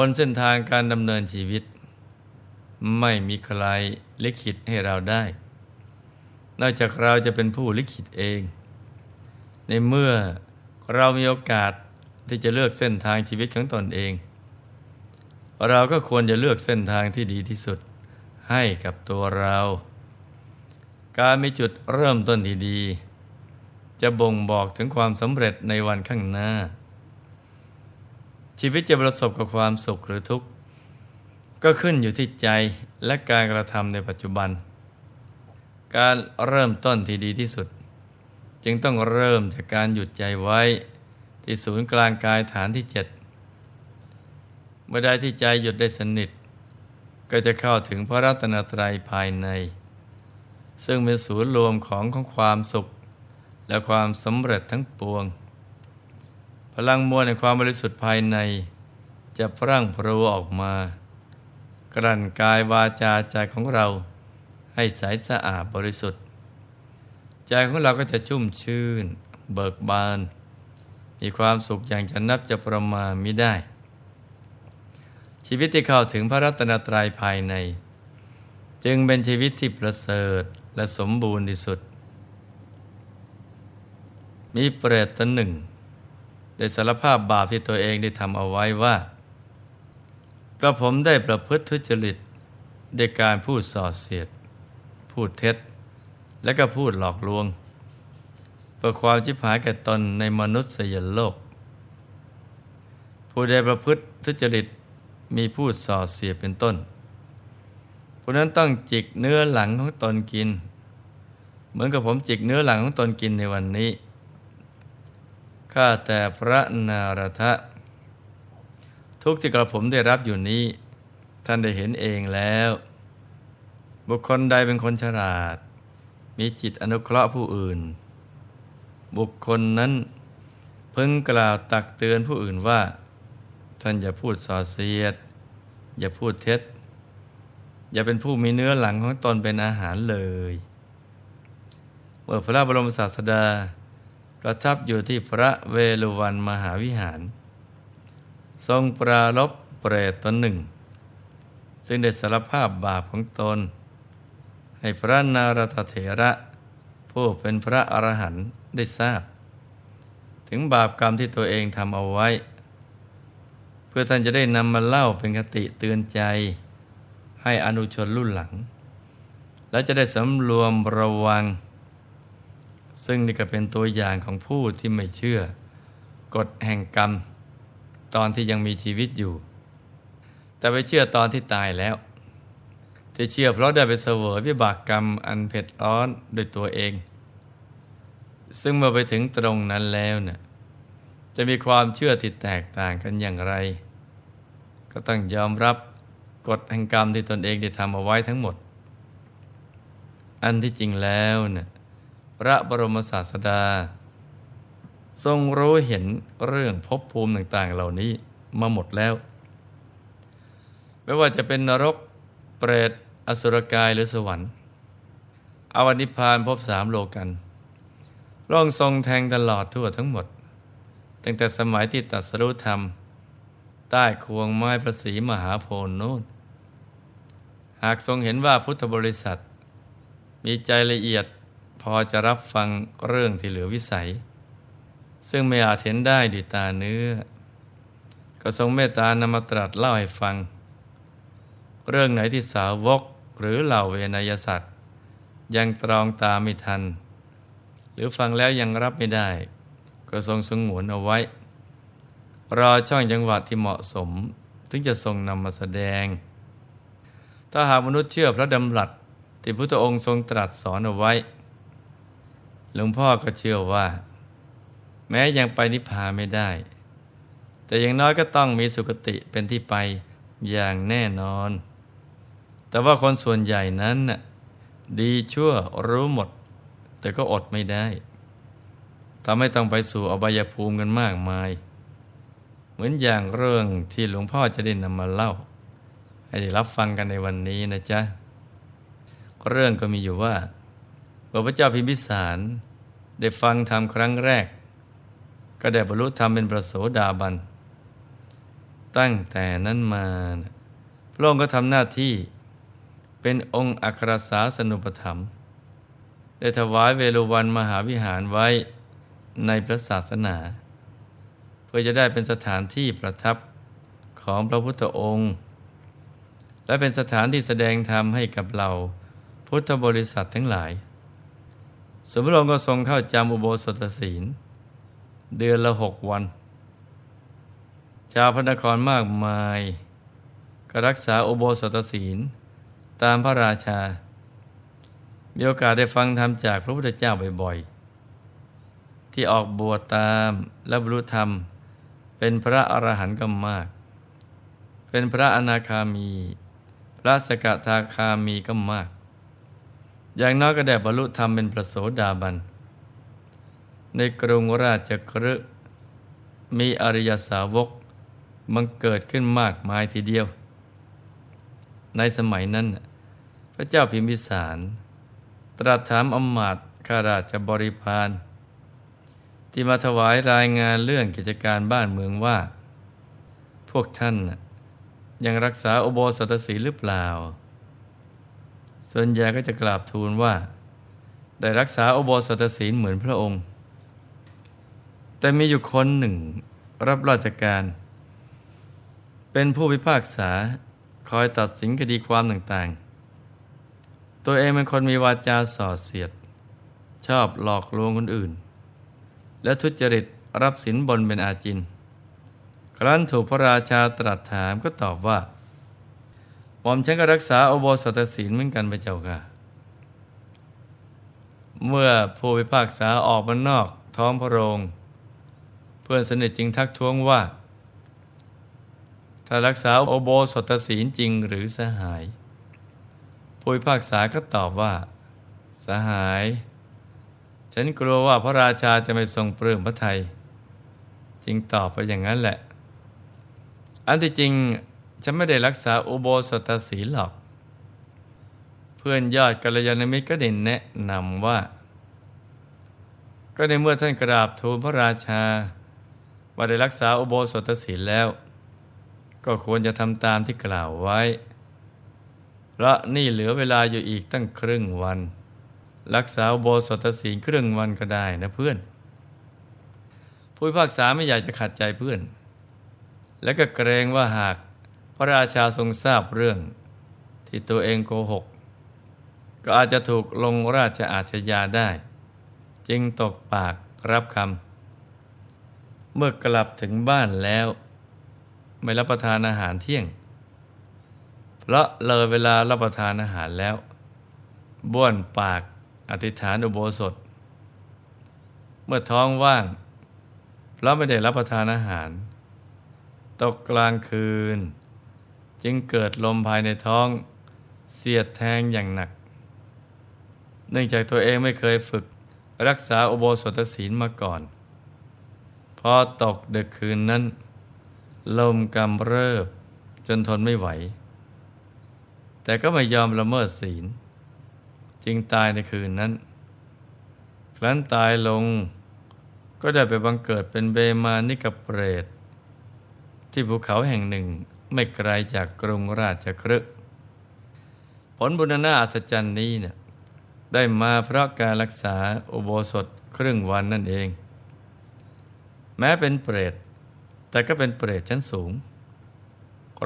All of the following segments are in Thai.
บนเส้นทางการดำเนินชีวิต ไม่มีใครลิขิตให้เราได้ นอกจากเราจะเป็นผู้ลิขิตเอง ในเมื่อเรามีโอกาสที่จะเลือกเส้นทางชีวิตของตนเอง เราก็ควรจะเลือกเส้นทางที่ดีที่สุดให้กับตัวเรา การมีจุดเริ่มต้นที่ดี จะบ่งบอกถึงความสำเร็จในวันข้างหน้า ชีวิตจะประสบกับความสุขหรือทุกข์ ก็ขึ้นอยู่ที่ใจและการกระทำในปัจจุบัน การเริ่มต้นที่ดีที่สุด จึงต้องเริ่มจากการหยุดใจไว้ ที่ศูนย์กลางกายฐานที่เจ็ดเมื่อใดที่ใจหยุดได้สนิท ก็จะเข้าถึงพระรัตนตรัยภายใน ซึ่งเป็นศูนย์รวมของของความสุข และความสำเร็จทั้งปวง ลังมวลในความบริสุทธิ์ภายใน จะพรั่งพรูออกมา กลั่นกายวาจาใจของเราให้ใสสะอาดบริสุทธิ์ ใจของเราก็จะชุ่มชื่น เบิกบาน มีความสุขอย่างจะนับจะประมาณม่ได้ ชีวิตที่เข้าถึงพระรัตนตรัยภายใน จึงเป็นชีวิตที่ประเสริฐและสมบูรณ์ที่สุด มีเปรตตนหนึ่ง ได้สารภาพบาปที่ตัวเองได้ทำเอาไว้ว่ากระผมได้ประพฤติทุจริตด้วยการพูดส่อเสียด พูดเท็จ และก็พูดหลอกลวงเพื่อความชิบหายแก่ตนในมนุษยโลก ผู้ใดประพฤติทุจริตมีพูดส่อเสียดเป็นต้นผู้นั้นต้องจิกเนื้อหลังของตนกิน เหมือนกับผมจิกเนื้อหลังของตนกินในวันนี้ ข้าแต่พระนารทะ ทุกที่กระผมได้รับอยู่นี้ ท่านได้เห็นเองแล้ว บุคคลใดเป็นคนฉลาด มีจิตอนุเคราะห์ผู้อื่น บุคคลนั้นพึงกล่าวตักเตือนผู้อื่นว่า ท่านอย่าพูดส่อเสียด อย่าพูดเท็จ อย่าเป็นผู้มีเนื้อหลังของตนเป็นอาหารเลยเมื่อพระบรมศาสดา ประทับอยู่ที่พระเวฬุวันมหาวิหาร ทรงปรารบเปรตตนหนึ่ง ซึ่งได้สารภาพบาปของตน ให้พระนารตเถระผู้เป็นพระอรหันต์ได้ทราบ ถึงบาปกรรมที่ตัวเองทำเอาไว้ เพื่อท่านจะได้นำมาเล่าเป็นคติเตือนใจ ให้อนุชนรุ่นหลัง และจะได้สำรวมระวัง ซึ่งนี่ก็เป็นตัวอย่างของผู้ที่ไม่เชื่อกฎแห่งกรรม ตอนที่ยังมีชีวิตอยู่ แต่ไปเชื่อตอนที่ตายแล้ว ที่เชื่อเพราะได้ไปเสวยวิบากกรรมอันเผ็ดร้อนโดยตัวเอง ซึ่งเมื่อไปถึงตรงนั้นแล้วเนะ่ยจะมีความเชื่อที่แตกต่างกันอย่างไร ก็ต้องยอมรับกฎแห่งกรรมที่ตนเองได้ทำเอาไว้ทั้งหมด อันที่จริงแล้วเนะ่ย พระบรมศาสดา ทรงรู้เห็นเรื่องภพภูมิต่างๆ เหล่านี้มาหมดแล้ว ไม่ว่าจะเป็นนรก เปรต อสุรกายหรือสวรรค์ อวนิพานพบสามโลกันร่องทรงแทงตลอดทั่วทั้งหมด ตั้งแต่สมัยที่ตัดสรุธรรม ใต้ควงไม้ประสีมหาโพนโน้นหากทรงเห็นว่าพุทธบริษัท มีใจละเอียด อจะรับฟังเรื่องที่เหลือวิสัย ซึ่งไม่อาจเห็นได้ด้วยตาเนื้อ ก็ทรงเมตตานำมาตรัสเล่าให้ฟัง เรื่องไหนที่สาวกหรือเหล่าเวนยสัตว์ยังตรองตามไม่ทัน หรือฟังแล้วยังรับไม่ได้ ก็ทรงสงวนเอาไว้ รอช่องจังหวะที่เหมาะสม ถึงจะทรงนำมาแสดง ถ้าหากมนุษย์เชื่อพระดำรัสที่พุทธองค์ทรงตรัสสอนเอาไว้ หลวงพ่อก็เชื่อว่า แม้ยังไปนิพพานไม่ได้ แต่อย่างน้อยก็ต้องมีสุคติเป็นที่ไปอย่างแน่นอน แต่ว่าคนส่วนใหญ่นั้นน่ะดีชั่วรู้หมด แต่ก็อดไม่ได้ทำให้ต้องไปสู่อบายภูมิกันมากมาย เหมือนอย่างเรื่องที่หลวงพ่อจะได้นำมาเล่า ให้ได้รับฟังกันในวันนี้นะจ๊ะ เรื่องก็มีอยู่ว่า พระเจ้าพิมพิสารได้ฟังธรรมครั้งแรก ก็ได้บรรลุธรรมเป็นประโสดาบัน ตั้งแต่นั้นมาพระองค์ก็ทำหน้าที่เป็นองค์อัครสาสนุปถัมได้ถวายเวรุวันมหาวิหารไว้ในพระศาสนา เพื่อจะได้เป็นสถานที่ประทับของพระพุทธองค์ และเป็นสถานที่แสดงธรรมให้กับเราพุทธบริษัททั้งหลาย สมพระองค์ก็ทรงเข้าจำอุโบสถศีล เดือนละหกวัน ชาวพระนครมากมาย ก็รักษาอุโบสถศีล ตามพระราชา มีโอกาสได้ฟังธรรมจากพระพุทธเจ้าบ่อยๆ ที่ออกบวชตามและบรรลุธรรม เป็นพระอรหันต์ก็มาก เป็นพระอนาคามี พระสกทาคามีก็มาก อย่างน้อยก็ได้บรรลุธรรมเป็นประโสดาบัน ในกรุงราชกฤห์มีอริยสาวกมันเกิดขึ้นมากมายทีเดียว ในสมัยนั้น พระเจ้าพิมพิสาร ตรัสถามอมมาตข้าราชบริพารที่มาถวายรายงานเรื่องกิจการบ้านเมืองว่า พวกท่านยังรักษาอุโบสถศีลหรือเปล่า ส่วนใหญ่ก็จะกราบทูลว่า ได้รักษาอุโบสถศีลเหมือนพระองค์ แต่มีอยู่คนหนึ่งรับราชการ เป็นผู้พิพากษาคอยตัดสินคดีความต่างๆ ตัวเองเป็นคนมีวาจาส่อเสียด ชอบหลอกลวงคนอื่น และทุจริตรับสินบนเป็นอาจิน ครั้นถูกพระราชาตรัสถามก็ตอบว่า หม่อมฉันก็รักษาอโบสถศีลเหมือนกันพระเจ้าค่ะ เมื่อผู้พิพากษาออกมานอกท้องพระโรง เพื่อนสนิทจึงทักท้วงว่า ถ้ารักษาอโบสถศีลจริงหรือสหาย ผู้พิพากษาก็ตอบว่า สหาย ฉันกลัวว่าพระราชาจะไม่ทรงปลื้มพระไทย จึงตอบไปอย่างนั้นแหละ อันที่จริง ฉันไม่ได้รักษาอุโบสถศีลหรอก เพื่อนยอดกัลยาณมิตรก็ได้แนะนำว่า ก็ในเมื่อท่านกราบทูลพระราชา ว่าได้รักษาอุโบสถศีลแล้ว ก็ควรจะทำตามที่กล่าวไว้เพราะนี่เหลือเวลาอยู่อีกตั้งครึ่งวัน รักษาอุโบสถศีลครึ่งวันก็ได้นะเพื่อนผู้พิพากษาไม่อยากจะขัดใจเพื่อน และก็เกรงว่าหาก พระราชาทรงทราบเรื่องที่ตัวเองโกหก ก็อาจจะถูกลงราชอาชญาได้ จึงตกปากรับคำ เมื่อกลับถึงบ้านแล้ว ไม่รับประทานอาหารเที่ยง เพราะเลยเวลารับประทานอาหารแล้ว บ้วนปากอธิษฐานอุโบสถ เมื่อท้องว่าง เพราะไม่ได้รับประทานอาหาร ตกกลางคืน จึงเกิดลมภายในท้อง เสียดแทงอย่างหนัก เนื่องจากตัวเองไม่เคยฝึกรักษาอุโบสถศีลมาก่อน พอตกดึกคืนนั้น ลมกำเริบจนทนไม่ไหว แต่ก็ไม่ยอมละเมิดศีล จึงตายในคืนนั้น ครั้นตายลงก็ได้ไปบังเกิดเป็นเบมานิกเปรต ที่ภูเขาแห่งหนึ่ง ไม่ไกลจากกรุงราชครึกผลบุญนาอัศจรรย์นี้เนี่ยได้มาเพราะการรักษาอุโบสถครึ่งวันนั่นเอง แม้เป็นเปรต แต่ก็เป็นเปรตชั้นสูง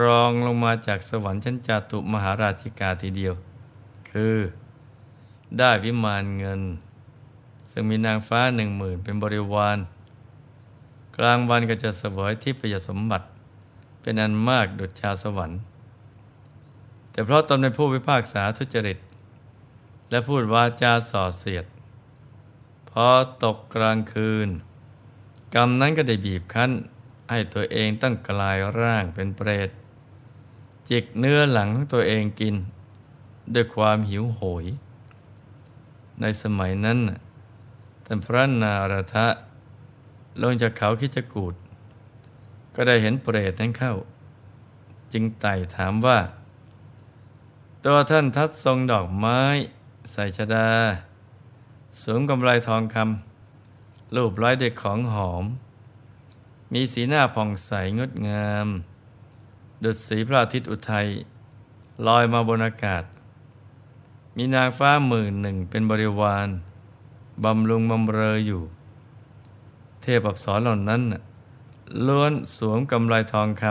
รองลงมาจากสวรรค์ชั้นจาตุมหาราชิกาทีเดียว คือ ได้วิมานเงิน ซึ่งมีนางฟ้าหนึ่งหมื่นเป็นบริวาร กลางวันก็จะเสวยทิพยสมบัติ เป็นอันมากดุจชาสวรรค์ แต่เพราะตนเป็นผู้พิพากษาทุจริต และพูดวาจาส่อเสียด พอตกกลางคืน กรรมนั้นก็ได้บีบคั้น ให้ตัวเองต้องกลายร่างเป็นเปรต จิกเนื้อหลังของตัวเองกิน ด้วยความหิวโหย ในสมัยนั้นท่านพระนารทะลงจากเขาคิจกูด ก็ได้เห็นเปรตนั้นเข้า จึงไต่ถามว่า ตัวท่านทัดทรงดอกไม้ ใส่ชดา สวมกำไรทองคำรูปร้อยเด็กของหอม มีสีหน้าผ่องใสงดงาม ดุจสีพระอาทิตย์อุทัย ลอยมาบนอากาศ มีนางฟ้าหมื่นหนึ่งเป็นบริวารบำรุงบำเรออยู่ เทพอับสรเหล่านั้นอะ ล้วนสวมกำไลทองค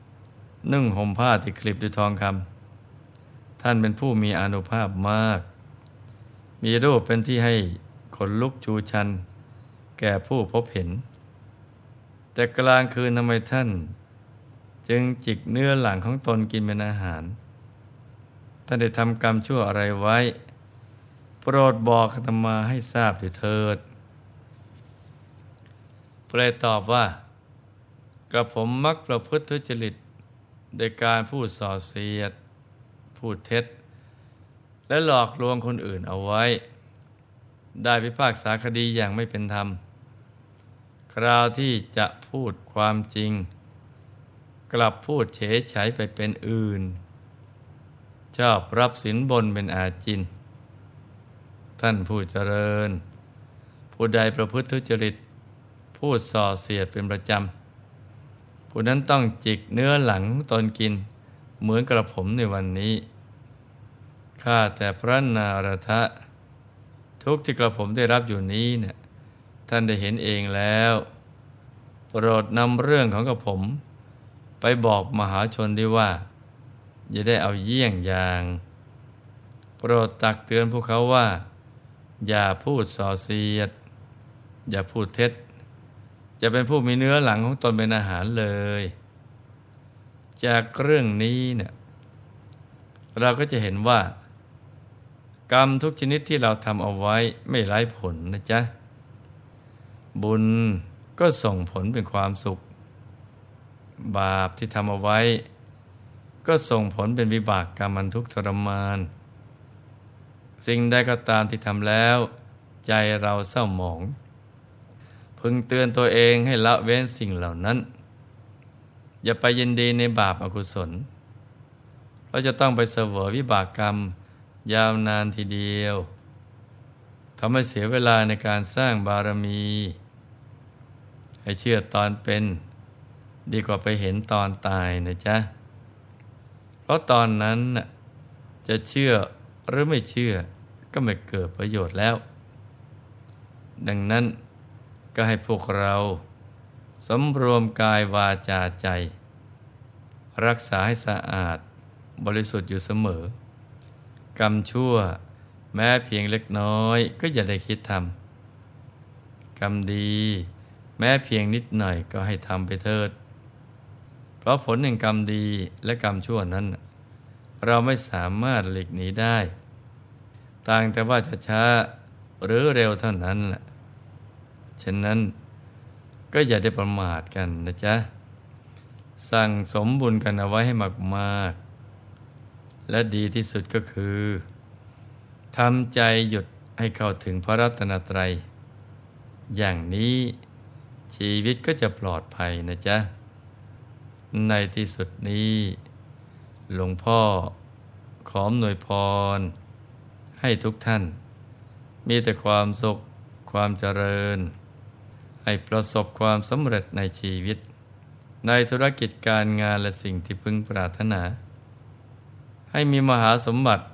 ำนึ่งห่มผ้าที่คลิปด้วยทองคำท่านเป็นผู้มีอนุภาพมาก มีรูปเป็นที่ให้ขนลุกจูชัน แก่ผู้พบเห็น แต่กลางคืนทำไมท่าน จึงจิกเนื้อหลังของตนกินเป็นอาหารท่านได้ทำกรรมชั่วอะไรไว้ โปรดบอกธรรมาให้ทราบด้วยเถิดเปรตตอบว่า กระผมมักประพฤติทุจริตโดยการพูดส่อเสียด พูดเท็จ และหลอกลวงคนอื่นเอาไว้ ได้พิพากษาคดีอย่างไม่เป็นธรรม คราวที่จะพูดความจริง กลับพูดเฉยฉายไปเป็นอื่น ชอบรับสินบนเป็นอาจิน ท่านผู้เจริญ ผู้ใดประพฤติทุจริต พูดส่อเสียดเป็นประจำ ผู้นั้นต้องจิกเนื้อหลังตนกิน เหมือนกระผมในวันนี้ ข้าแต่พระนารทะ ทุกที่กระผมได้รับอยู่นี้เนี่ยท่านได้เห็นเองแล้ว โปรดนำเรื่องของกระผม ไปบอกมหาชนดีว่า อย่าได้เอาเยี่ยงอย่าง โปรดตักเตือนพวกเขาว่า อย่าพูดส่อเสียด อย่าพูดเท็จ จะเป็นผู้มีเนื้อหลังของตนเป็นอาหารเลย จากเรื่องนี้เนี่ยเราก็จะเห็นว่า กรรมทุกชนิดที่เราทำเอาไว้ไม่ไร้ผลนะจ๊ะ บุญก็ส่งผลเป็นความสุข บาปที่ทำเอาไว้ ก็ส่งผลเป็นวิบากกรรมอันทุกข์ทรมาน สิ่งใดก็ตามที่ทำแล้ว ใจเราเศร้าหมอง พึงเตือนตัวเองให้ละเว้นสิ่งเหล่านั้น อย่าไปยินดีในบาปอกุศลเราจะต้องไปเสวยวิบากกรรม ยาวนานทีเดียวทำให้เสียเวลาในการสร้างบารมี ให้เชื่อตอนเป็น ดีกว่าไปเห็นตอนตายนะจ๊ะ เพราะตอนนั้นจะเชื่อหรือไม่เชื่อก็ไม่เกิดประโยชน์แล้ว ดังนั้น ก็ให้พวกเราสำรวมกายวาจาใจ รักษาให้สะอาดบริสุทธิ์อยู่เสมอ กรรมชั่วแม้เพียงเล็กน้อยก็อย่าได้คิดทำกรรมดี แม้เพียงนิดหน่อยก็ให้ทำไปเถิด เพราะผลแห่งกรรมดีและกรรมชั่วนั้น เราไม่สามารถหลีกหนีได้ ต่างแต่ว่าจะช้าหรือเร็วเท่านั้นแหละ ฉะนั้นก็อย่าได้ประมาทกันนะจ๊ะ สั่งสมบุญกันเอาไว้ให้มากๆ และดีที่สุดก็คือทำใจหยุดให้เข้าถึงพระรัตนตรัย อย่างนี้ชีวิตก็จะปลอดภัยนะจ๊ะ ในที่สุดนี้ หลวงพ่อขอมหน่วยพร ให้ทุกท่าน มีแต่ความสุขความเจริญ ให้ประสบความสำเร็จในชีวิต ในธุรกิจการงานและสิ่งที่พึงปรารถนา ให้มีมหาสมบัติ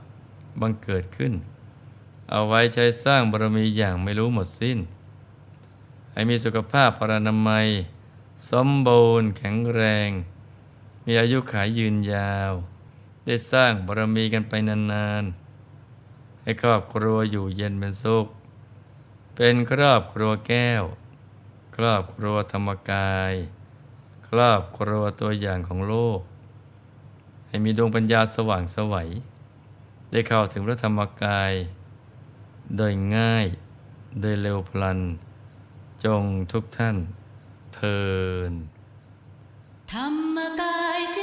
บังเกิดขึ้น เอาไว้ใช้สร้างบารมีอย่างไม่รู้หมดสิ้น ให้มีสุขภาพพรานามัย สมบูรณ์แข็งแรง มีอายุขายยืนยาว ได้สร้างบารมีกันไปนานๆ ให้ครอบครัวอยู่เย็นเป็นสุขเป็นครอบครัวแก้ว ครอบครัวธรรมกาย ครอบครัวตัวอย่างของโลก ให้มีดวงปัญญาสว่างสวัย ได้เข้าถึงพระธรรมกาย โดยง่าย โดยเร็วพลัน จงทุกท่านเทินธรรมกายเจ